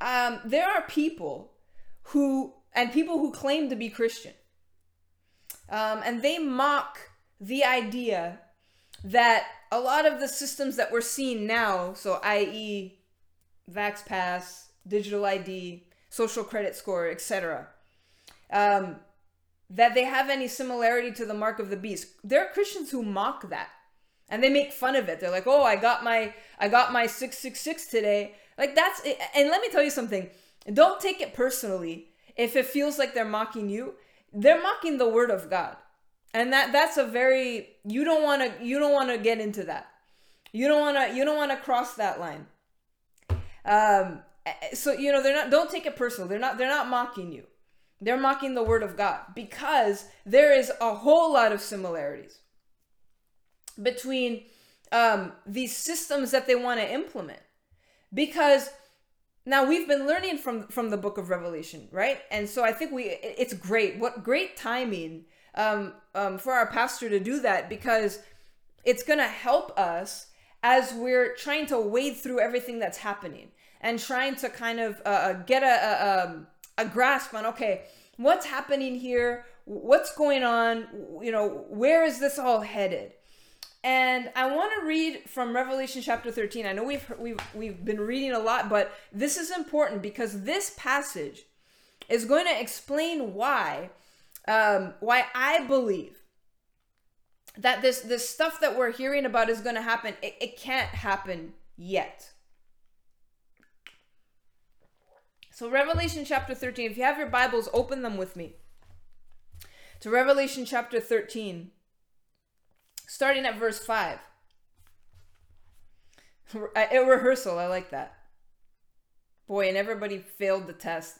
um, there are people who and people who claim to be Christian, um, and they mock the idea that a lot of the systems that we're seeing now, so i.e., Vax Pass, digital ID, social credit score, etc., um, that they have any similarity to the mark of the beast. There are Christians who mock that and they make fun of it. They're like, "Oh, I got my I got my 666 today." Like that's and let me tell you something. Don't take it personally if it feels like they're mocking you. They're mocking the word of God. And that that's a very you don't want to you don't want to get into that. You don't want to you don't want to cross that line. Um so you know they're not don't take it personal. They're not they're not mocking you. They're mocking the word of God because there is a whole lot of similarities between um, these systems that they want to implement. Because now we've been learning from from the book of Revelation, right? And so I think we it's great. What great timing um, um, for our pastor to do that because it's gonna help us as we're trying to wade through everything that's happening and trying to kind of uh, uh get a, a, um, a grasp on okay what's happening here what's going on you know where is this all headed and I want to read from Revelation chapter 13. I know we've we've we've been reading a lot, but this is important because this passage is going to explain why um, why I believe that this this stuff that we're hearing about is going to happen. It, it can't happen yet. So, Revelation chapter 13, if you have your Bibles, open them with me. To Revelation chapter 13, starting at verse 5. A rehearsal, I like that. Boy, and everybody failed the test.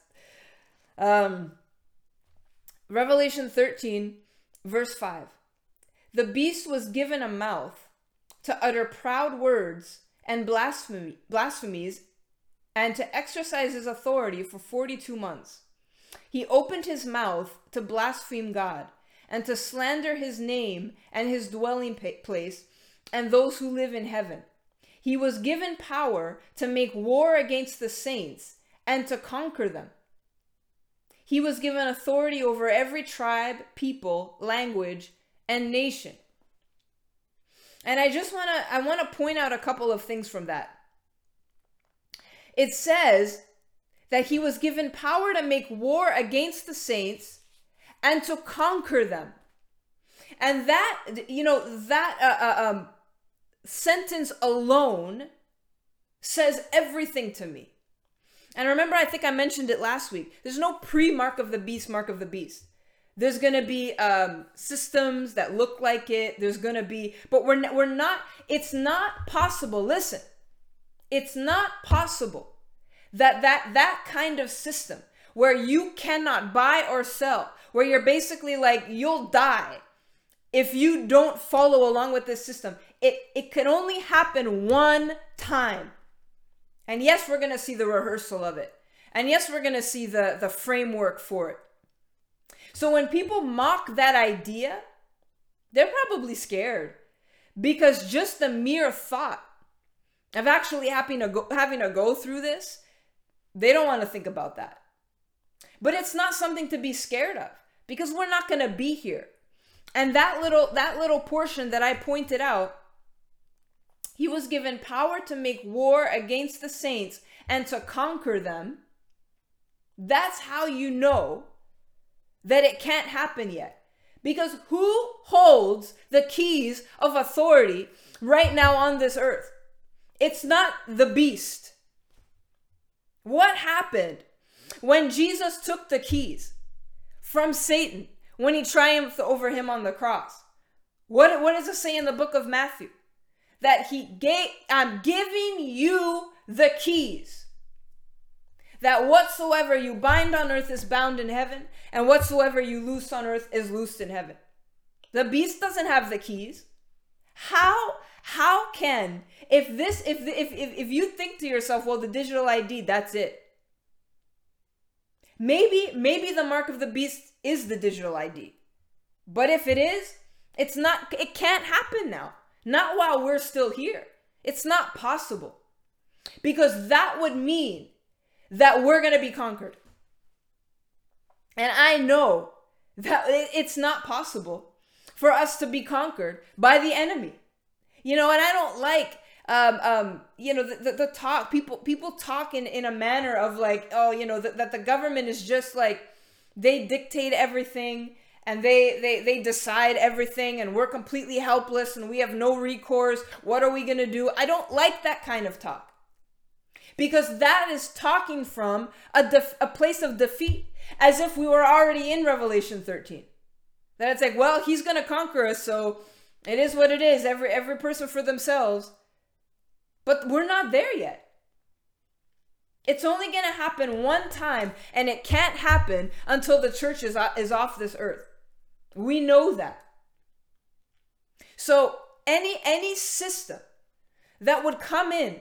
Um, Revelation 13, verse 5. The beast was given a mouth to utter proud words and blasphemy, blasphemies and to exercise his authority for 42 months. He opened his mouth to blaspheme God and to slander his name and his dwelling place and those who live in heaven. He was given power to make war against the saints and to conquer them. He was given authority over every tribe, people, language, and nation. And I just want to I want to point out a couple of things from that. It says that he was given power to make war against the saints and to conquer them. And that, you know, that uh, uh, um, sentence alone says everything to me. And remember, I think I mentioned it last week. There's no pre mark of the beast, mark of the beast. There's gonna be um, systems that look like it. There's gonna be, but we're we're not. It's not possible. Listen, it's not possible that that that kind of system where you cannot buy or sell, where you're basically like you'll die if you don't follow along with this system. It it can only happen one time. And yes, we're going to see the rehearsal of it. And yes, we're going to see the the framework for it. So when people mock that idea, they're probably scared because just the mere thought of actually having to go, having to go through this, they don't want to think about that. But it's not something to be scared of because we're not going to be here. And that little that little portion that I pointed out, he was given power to make war against the saints and to conquer them. That's how you know that it can't happen yet. Because who holds the keys of authority right now on this earth? It's not the beast. What happened when Jesus took the keys from Satan when he triumphed over him on the cross? What, what does it say in the book of Matthew? That he gave, I'm giving you the keys. That whatsoever you bind on earth is bound in heaven, and whatsoever you loose on earth is loosed in heaven. The beast doesn't have the keys. How how can if this if if if, if you think to yourself, well, the digital ID, that's it. Maybe maybe the mark of the beast is the digital ID. But if it is, it's not it can't happen now. Not while we're still here. It's not possible. Because that would mean that we're going to be conquered. And I know that it's not possible for us to be conquered by the enemy. You know, and I don't like um, um, you know, the, the, the, talk people people talk in, in a manner of like, oh, you know, that, the government is just like they dictate everything and they, they they decide everything and we're completely helpless and we have no recourse. What are we gonna do? I don't like that kind of talk. Because that is talking from a, def- a place of defeat, as if we were already in Revelation 13. That it's like, well, he's gonna conquer us, so it is what it is. Every every person for themselves. But we're not there yet. It's only going to happen one time, and it can't happen until the church is, uh, is off this earth. We know that. So any any system that would come in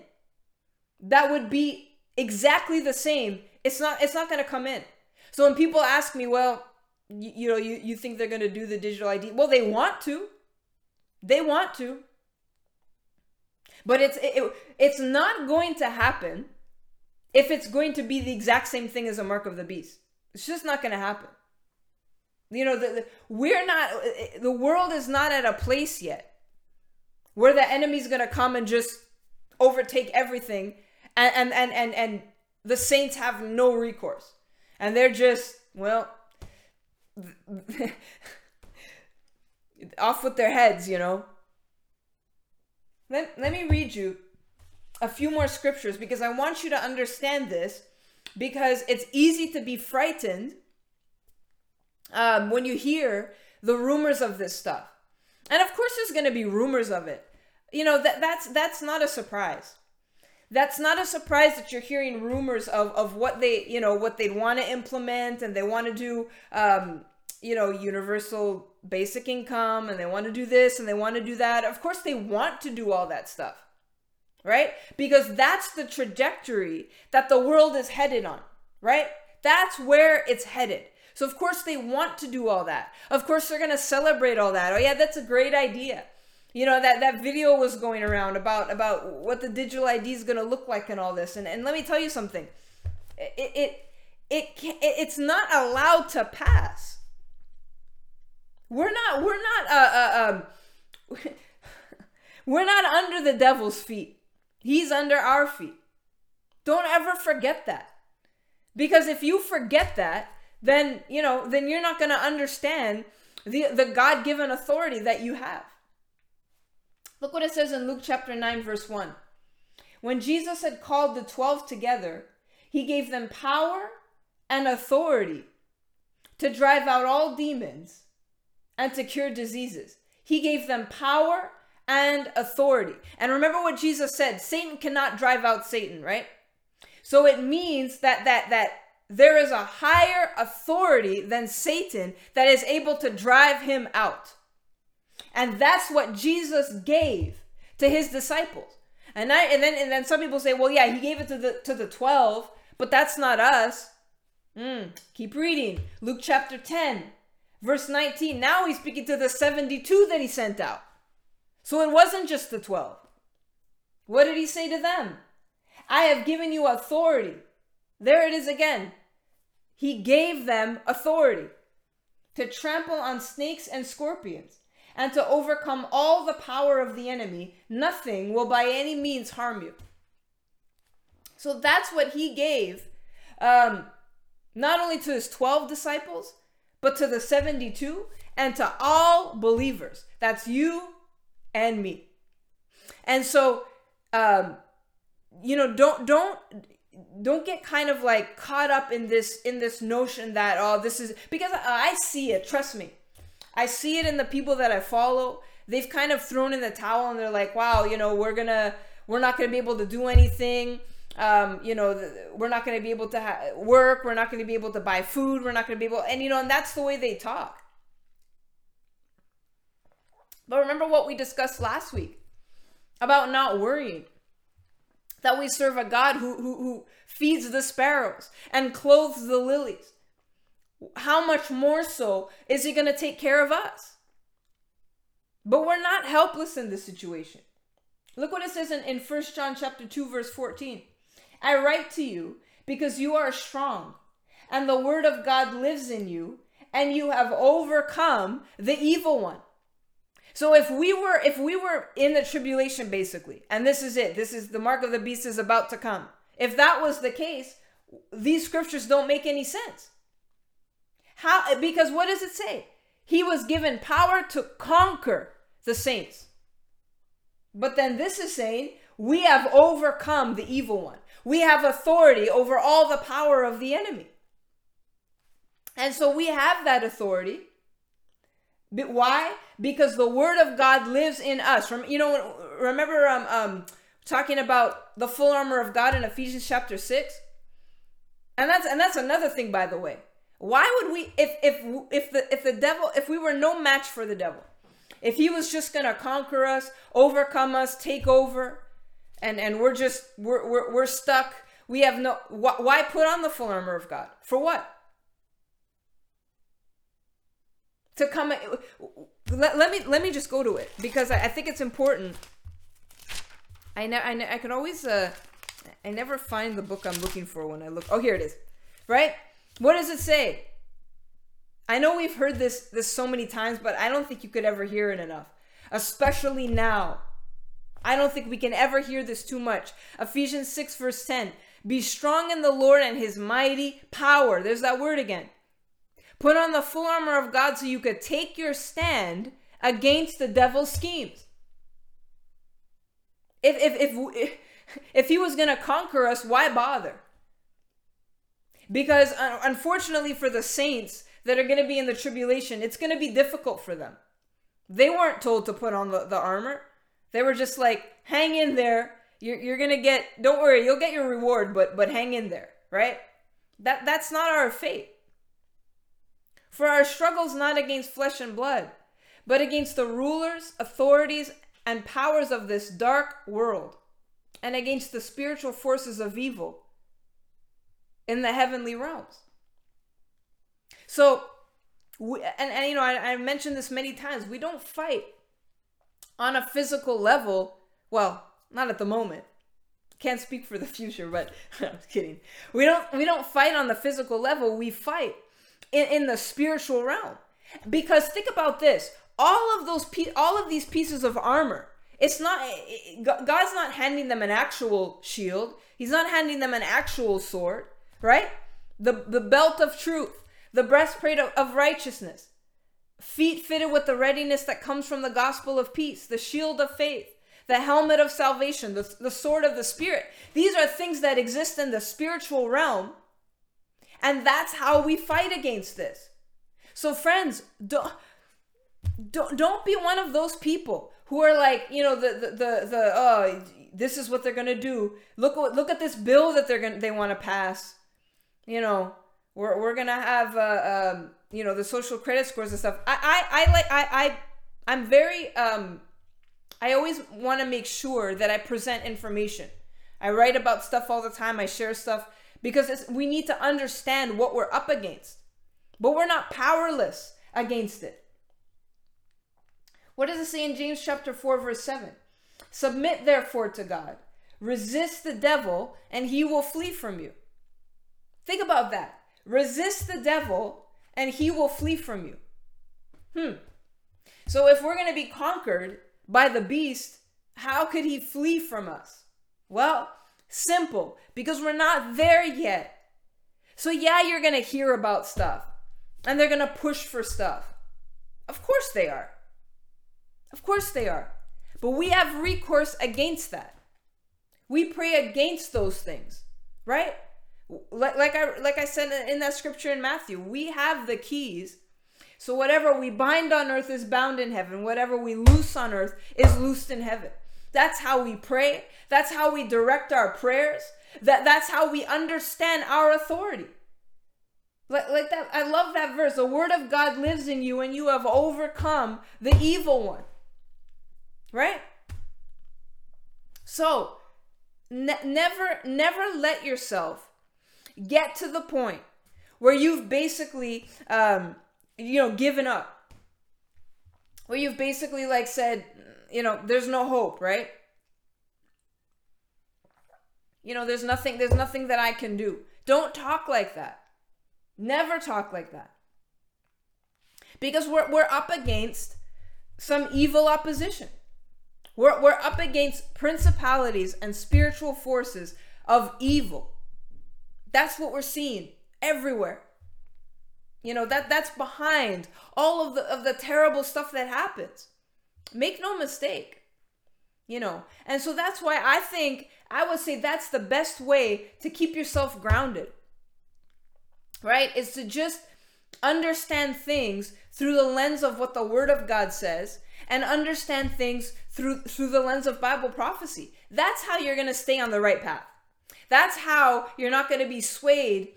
that would be exactly the same, it's not it's not going to come in. So when people ask me, well, you, you know, you, you think they're going to do the digital ID? Well, they want to. They want to. But it's it, it's not going to happen if it's going to be the exact same thing as a mark of the beast. It's just not going to happen. You know, the, the, we're not the world is not at a place yet where the enemy's going to come and just overtake everything and and and and, and the saints have no recourse. And they're just, well, off with their heads, you know. Let, let me read you a few more scriptures because I want you to understand this because it's easy to be frightened um, when you hear the rumors of this stuff. And of course there's going to be rumors of it. You know, that that's that's not a surprise. That's not a surprise that you're hearing rumors of of what they, you know, what they'd want to implement and they want to do um, you know, universal basic income and they want to do this and they want to do that. Of course, they want to do all that stuff, right? Because that's the trajectory that the world is headed on, right? That's where it's headed. So, of course, they want to do all that. Of course, they're going to celebrate all that. Oh, yeah, that's a great idea. You know, that, that video was going around about, about what the digital ID is going to look like and all this. And, and let me tell you something it, it, it, it it's not allowed to pass we're not. We're not. Uh, uh, um, we're not under the devil's feet. He's under our feet. Don't ever forget that. Because if you forget that, then you know, then you're not going to understand the the God-given authority that you have. Look what it says in Luke chapter 9 verse 1. When Jesus had called the 12 together, he gave them power and authority to drive out all demons and to cure diseases. He gave them power and authority. And remember what Jesus said, Satan cannot drive out Satan, right? So it means that that that there is a higher authority than Satan that is able to drive him out. And that's what Jesus gave to his disciples. And I and then and then some people say, well, yeah, he gave it to the to the 12, but that's not us. Mm, keep reading. Luke chapter 10. Verse 19, now he's speaking to the 72 that he sent out. So it wasn't just the 12. What did he say to them? I have given you authority. There it is again. He gave them authority to trample on snakes and scorpions and to overcome all the power of the enemy. Nothing will by any means harm you. So that's what he gave um, not only to his 12 disciples, but to the 72 and to all believers. That's you and me. And so, um, you know, don't don't don't get kind of like caught up in this in this notion that oh this is because I see it. Trust me, I see it in the people that I follow. They've kind of thrown in the towel and they're like, wow, you know, we're gonna we're not gonna be able to do anything um, you know, we're not going to be able to ha- work. We're not going to be able to buy food. We're not going to be able, and you know, and that's the way they talk. But remember what we discussed last week about not worrying. That we serve a God who, who, who feeds the sparrows and clothes the lilies. How much more so is he going to take care of us? But we're not helpless in this situation. Look what it says in, in 1 John chapter 2, verse 14. I write to you because you are strong and the word of God lives in you and you have overcome the evil one. So if we were if we were in the tribulation basically, and this is it, this is the mark of the beast is about to come. If that was the case, these scriptures don't make any sense. How because what does it say? He was given power to conquer the saints. But then this is saying we have overcome the evil one. We have authority over all the power of the enemy. And so we have that authority. But why? Because the word of God lives in us. From you know, remember um, um talking about the full armor of God in Ephesians chapter 6? And that's and that's another thing by the way. Why would we if if if the if the devil if we were no match for the devil? If he was just going to conquer us, overcome us, take over and and we're just we're we're, we're stuck. We have no wh- why put on the full armor of God? For what? to come let, let me let me just go to it because I, I think it's important I, ne- I, ne- I could always uh I never find the book I'm looking for when I look oh here it is right what does it say I know we've heard this this so many times but I don't think you could ever hear it enough especially now I don't think we can ever hear this too much Ephesians 6 verse 10 be strong in the Lord and his mighty power there's that word again Put on the full armor of God so you could take your stand against the devil's schemes. If if if if he was going to conquer us, why bother? Because uh, unfortunately for the saints that are going to be in the tribulation, it's going to be difficult for them. They weren't told to put on the, the armor. They were just like, hang in there. You're, you're to get, don't worry, you'll get your reward, but, but hang in there, right? That, that's not our fate. For our struggle's not against flesh and blood, but against the rulers, authorities, and powers of this dark world, and against the spiritual forces of evil in the heavenly realms. So, we, and, and you know, I, I mentioned this many times. We don't fight on a physical level. Well, not at the moment. Can't speak for the future, but I'm kidding. We don't we don't fight on the physical level. We fight in, in the spiritual realm. Because think about this all of those all of these pieces of armor it's not god's not handing them an actual shield he's not handing them an actual sword right the the belt of truth the breastplate of, of righteousness feet fitted with the readiness that comes from the gospel of peace the shield of faith the helmet of salvation the, the sword of the spirit these are things that exist in the spiritual realm and that's how we fight against this. So, friends, don't, don't, don't be one of those people who are like, you know, the, the, the, the oh, this is what they're to do. Look, look at this bill that they're to, they want to pass. You know, we're, we're to have, uh, um, you know, the social credit scores and stuff. I, I, I like, I, I, I'm very, um, I always want to make sure that I present information. I write about stuff all the time. I share stuff because we need to understand what we're up against. But we're not powerless against it. What does it say in James chapter 4 verse 7? Submit therefore to God. Resist the devil and he will flee from you. Think about that. Resist the devil and he will flee from you. Hmm. So if we're going to be conquered by the beast, how could he flee from us? Well, Simple, because we're not there yet. So, yeah, you're going to hear about stuff and they're going to push for stuff. Of course they are. Of course they are. But we have recourse against that. We pray against those things, right? Like, like I like I said in that scripture in Matthew, we have the keys. So whatever we bind on earth is bound in heaven. Whatever we loose on earth is loosed in heaven. That's how we pray. That's how we direct our prayers. That that's how we understand our authority. Like, like that, I love that verse. The word of God lives in you, and you have overcome the evil one. Right? So, ne- never, never let yourself get to the point where you've basically, um, you know, given up. Where you've basically like said, you know, there's no hope, right? You know, there's nothing there's nothing that I can do. Don't talk like that. Never talk like that. Because we're, we're up against some evil opposition. We're, we're up against principalities and spiritual forces of evil. That's what we're seeing everywhere. You know, that that's behind all of the of the terrible stuff that happens. Make no mistake. You know, and so that's why I think I would say that's the best way to keep yourself grounded. Right? Is to just understand things through the lens of what the word of God says and understand things through through the lens of Bible prophecy. That's how you're going to stay on the right path. That's how you're not going to be swayed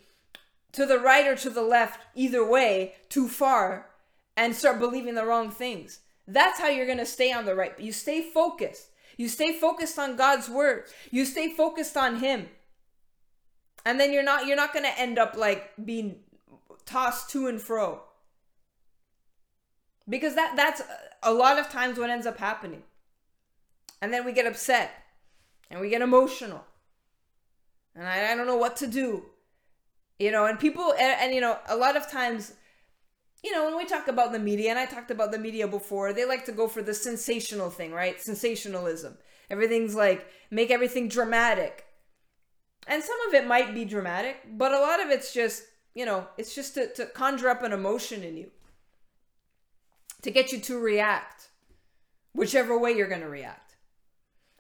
to the right or to the left, either way, too far and start believing the wrong things. That's how you're going to stay on the right. You stay focused. You stay focused on God's word. You stay focused on him. And then you're not you're not going to end up like being tossed to and fro. Because that that's a lot of times what ends up happening. And then we get upset and we get emotional. And I, I don't know what to do. You know, and people and, and you know, a lot of times you know, when we talk about the media, and I talked about the media before, they like to go for the sensational thing, right? Sensationalism. Everything's like, make everything dramatic. And some of it might be dramatic, but a lot of it's just, you know, it's just to, to conjure up an emotion in you, to get you to react, whichever way you're going to react.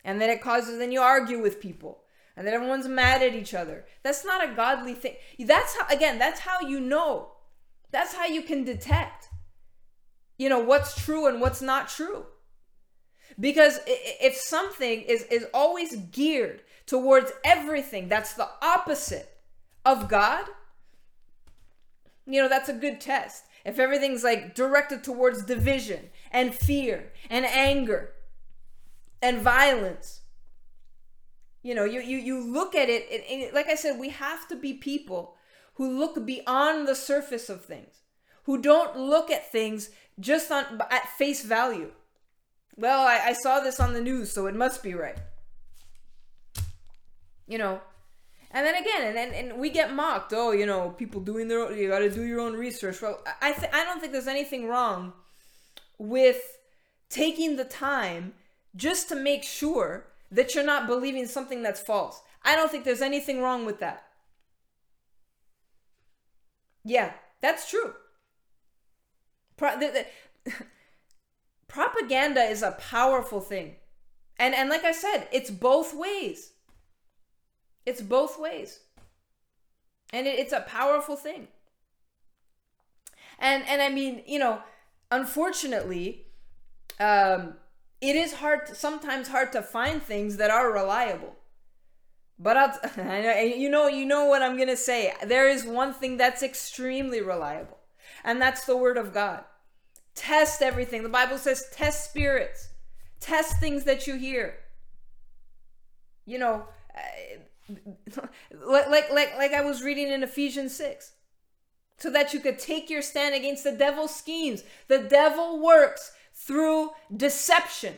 And then it causes, then you argue with people and then everyone's mad at each other. That's not a godly thing. That's how, again, that's how you know that's how you can detect, you know, what's true and what's not true. Because if something is, is always geared towards everything that's the opposite of God, you know, that's a good test. If everything's like directed towards division and fear and anger and violence, you know, you, you, you look at it, and, and like I said, we have to be people who look beyond the surface of things, who don't look at things just on at face value. Well, I, I saw this on the news, so it must be right. You know, and then again, and then and we get mocked. Oh, you know, people doing their own, you got to do your own research. Well, I th- I don't think there's anything wrong with taking the time just to make sure that you're not believing something that's false. I don't think there's anything wrong with that. Yeah, that's true. Pro- the, the, propaganda is a powerful thing. And and like I said, it's both ways. It's both ways. And it, it's a powerful thing. And and I mean, you know, unfortunately, um, it is hard to, sometimes hard to find things that are reliable. But I'll, you know, you know what I'm gonna say. There is one thing that's extremely reliable, and that's the Word of God. Test everything. The Bible says, test spirits, test things that you hear. You know, uh, like like like like I was reading in Ephesians six, so that you could take your stand against the devil's schemes. The devil works through deception.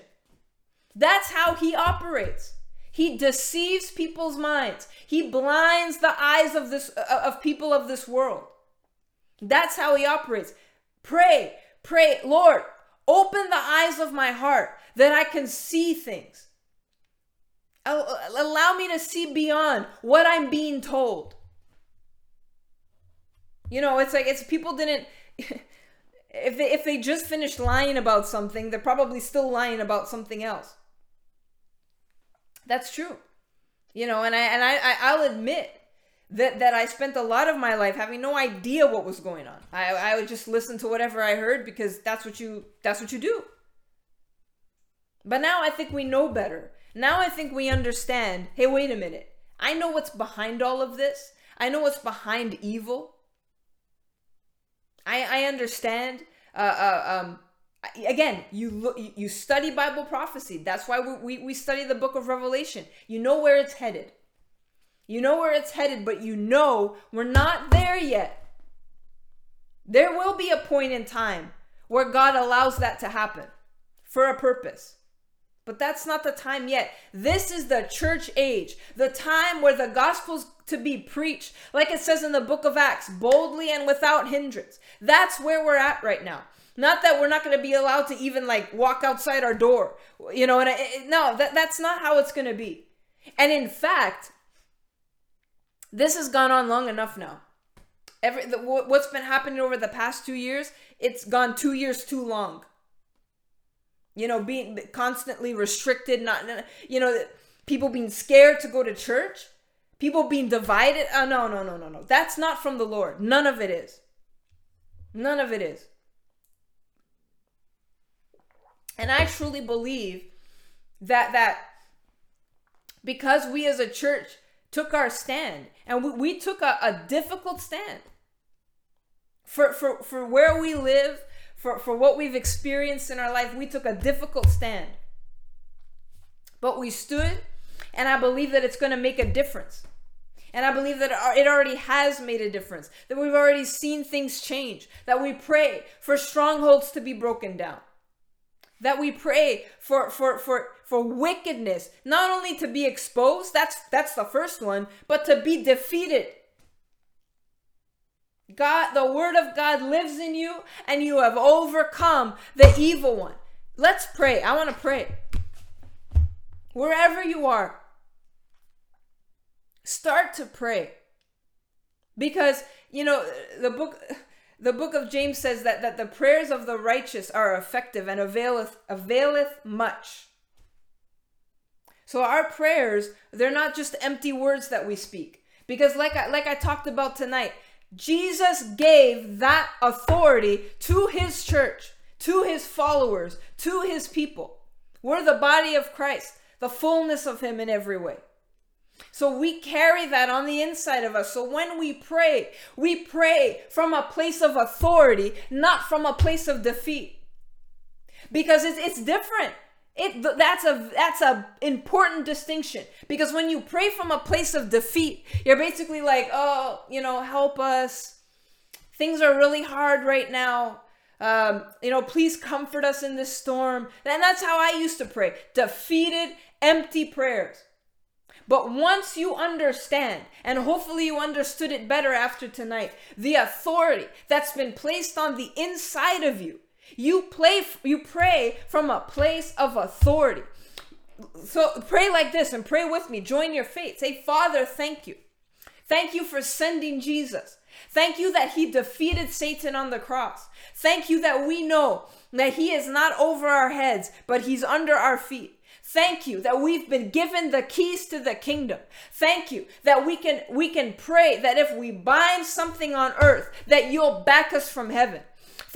That's how he operates. He deceives people's minds. He blinds the eyes of this uh, of people of this world. That's how he operates. Pray, pray, Lord, open the eyes of my heart that I can see things. Allow me to see beyond what I'm being told. You know, it's like it's people didn't if they if they just finished lying about something, they're probably still lying about something else. That's true. You know, and I and I, I'll admit that that I spent a lot of my life having no idea what was going on. I I would just listen to whatever I heard because that's what you that's what you do. But now I think we know better. Now I think we understand. Hey, wait a minute. I know what's behind all of this. I know what's behind evil. I I understand. Uh, uh um again you look you study bible prophecy. That's why we, we, we study the book of revelation. You know where it's headed. You know where it's headed but you know we're not there yet. There will be a point in time where god allows that to happen for a purpose But that's not the time yet. This is the church age, the time where the gospel's to be preached, like it says in the book of Acts, boldly and without hindrance. That's where we're at right now. Not that we're not going to be allowed to even like walk outside our door, you know. And it, no, that that's not how it's going to be. And in fact, this has gone on long enough now. Every the, what's been happening over the past two years, it's gone two years too long you know, being constantly restricted, not, you know, people being scared to go to church, people being divided. Oh, no, no, no, no, no. That's not from the Lord. None of it is. None of it is. And I truly believe that that because we as a church took our stand and we, we took a, a difficult stand for, for, for where we live for, for what we've experienced in our life, we took a difficult stand. But we stood, and I believe that it's going to make a difference. And I believe that it already has made a difference, that we've already seen things change, that we pray for strongholds to be broken down, that we pray for, for, for, for wickedness, not only to be exposed, that's, that's the first one, but to be defeated God, the word of God lives in you and you have overcome the evil one. Let's pray. I want to pray. Wherever you are, start to pray. Because, you know, the book the book of James says that, that the prayers of the righteous are effective and availeth availeth much. So our prayers, they're not just empty words that we speak. Because like I, like I talked about tonight, Jesus gave that authority to his church, to his followers, to his people. We're the body of Christ, the fullness of him in every way. So we carry that on the inside of us. So when we pray, we pray from a place of authority, not from a place of defeat. Because it's, it's different. It that's a that's a important distinction because when you pray from a place of defeat, you're basically like, "Oh, you know, help us. Things are really hard right now. Um, you know, please comfort us in this storm." And that's how I used to pray. Defeated, empty prayers. But once you understand, and hopefully you understood it better after tonight, the authority that's been placed on the inside of you you play you pray from a place of authority. So pray like this and pray with me. Join your faith. Say, "Father, thank you. Thank you for sending Jesus. Thank you that he defeated Satan on the cross. Thank you that we know that he is not over our heads, but he's under our feet. Thank you that we've been given the keys to the kingdom. Thank you that we can we can pray that if we bind something on earth that you'll back us from heaven.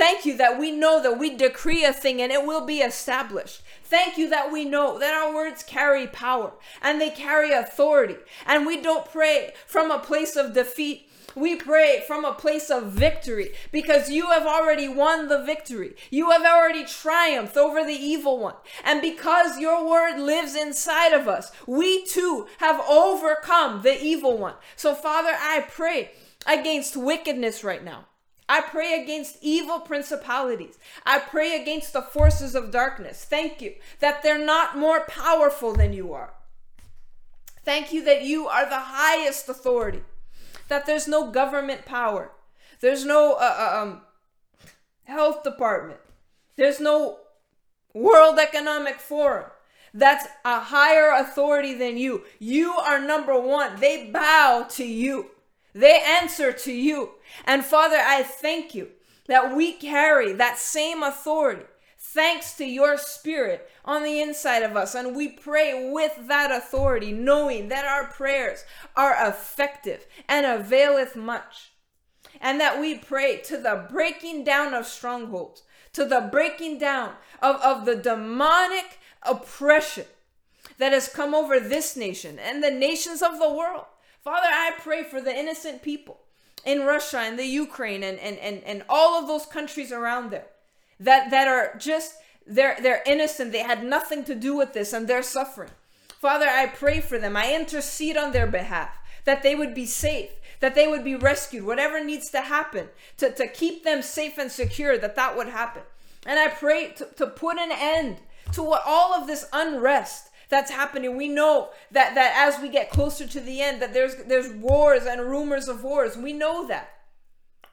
Thank you that we know that we decree a thing and it will be established. Thank you that we know that our words carry power and they carry authority. And we don't pray from a place of defeat. We pray from a place of victory because you have already won the victory. You have already triumphed over the evil one. And because your word lives inside of us, we too have overcome the evil one. So, Father, I pray against wickedness right now. I pray against evil principalities. I pray against the forces of darkness. Thank you that they're not more powerful than you are. Thank you that you are the highest authority, that there's no government power, there's no uh, uh, um, health department, there's no World Economic Forum that's a higher authority than you. You are number one. They bow to you. They answer to you. And Father, I thank you that we carry that same authority thanks to your spirit on the inside of us. And we pray with that authority, knowing that our prayers are effective and availeth much. And that we pray to the breaking down of strongholds, to the breaking down of, of the demonic oppression that has come over this nation and the nations of the world. Father, I pray for the innocent people in Russia and the Ukraine and, and, and, and all of those countries around there that, that are just, they're, they're innocent. They had nothing to do with this and they're suffering. Father, I pray for them. I intercede on their behalf that they would be safe, that they would be rescued, whatever needs to happen to, to keep them safe and secure, that that would happen. And I pray to, to put an end to what all of this unrest that's happening. We know that that as we get closer to the end that there's there's wars and rumors of wars. We know that.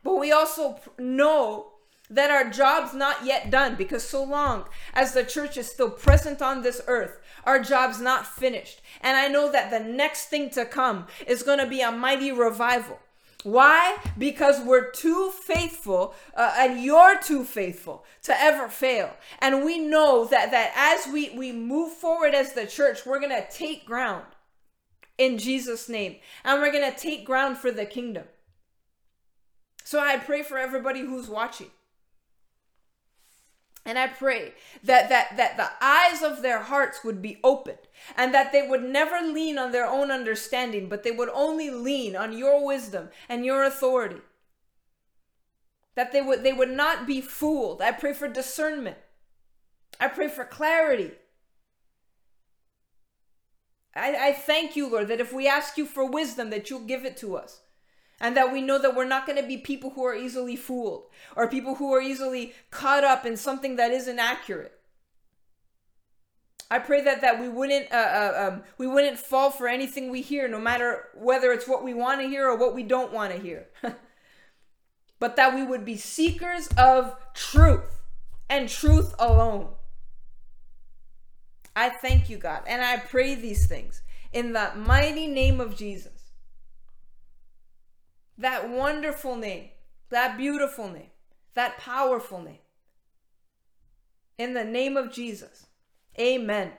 But we also know that our job's not yet done because so long as the church is still present on this earth, our job's not finished. And I know that the next thing to come is going to be a mighty revival. Why? Because we're too faithful, uh, and you're too faithful to ever fail. And we know that that as we we move forward as the church, we're gonna take ground in Jesus' name, and we're gonna take ground for the kingdom. So I pray for everybody who's watching. And I pray that, that, that the eyes of their hearts would be opened and that they would never lean on their own understanding, but they would only lean on your wisdom and your authority. That they would, they would not be fooled. I pray for discernment. I pray for clarity. I, I thank you, Lord, that if we ask you for wisdom, that you'll give it to us and that we know that we're not going to be people who are easily fooled or people who are easily caught up in something that isn't accurate. I pray that that we wouldn't uh, uh, um, we wouldn't fall for anything we hear, no matter whether it's what we want to hear or what we don't want to hear, but that we would be seekers of truth and truth alone. I thank you, God, and I pray these things in the mighty name of Jesus that wonderful name, that beautiful name, that powerful name. In the name of Jesus, amen.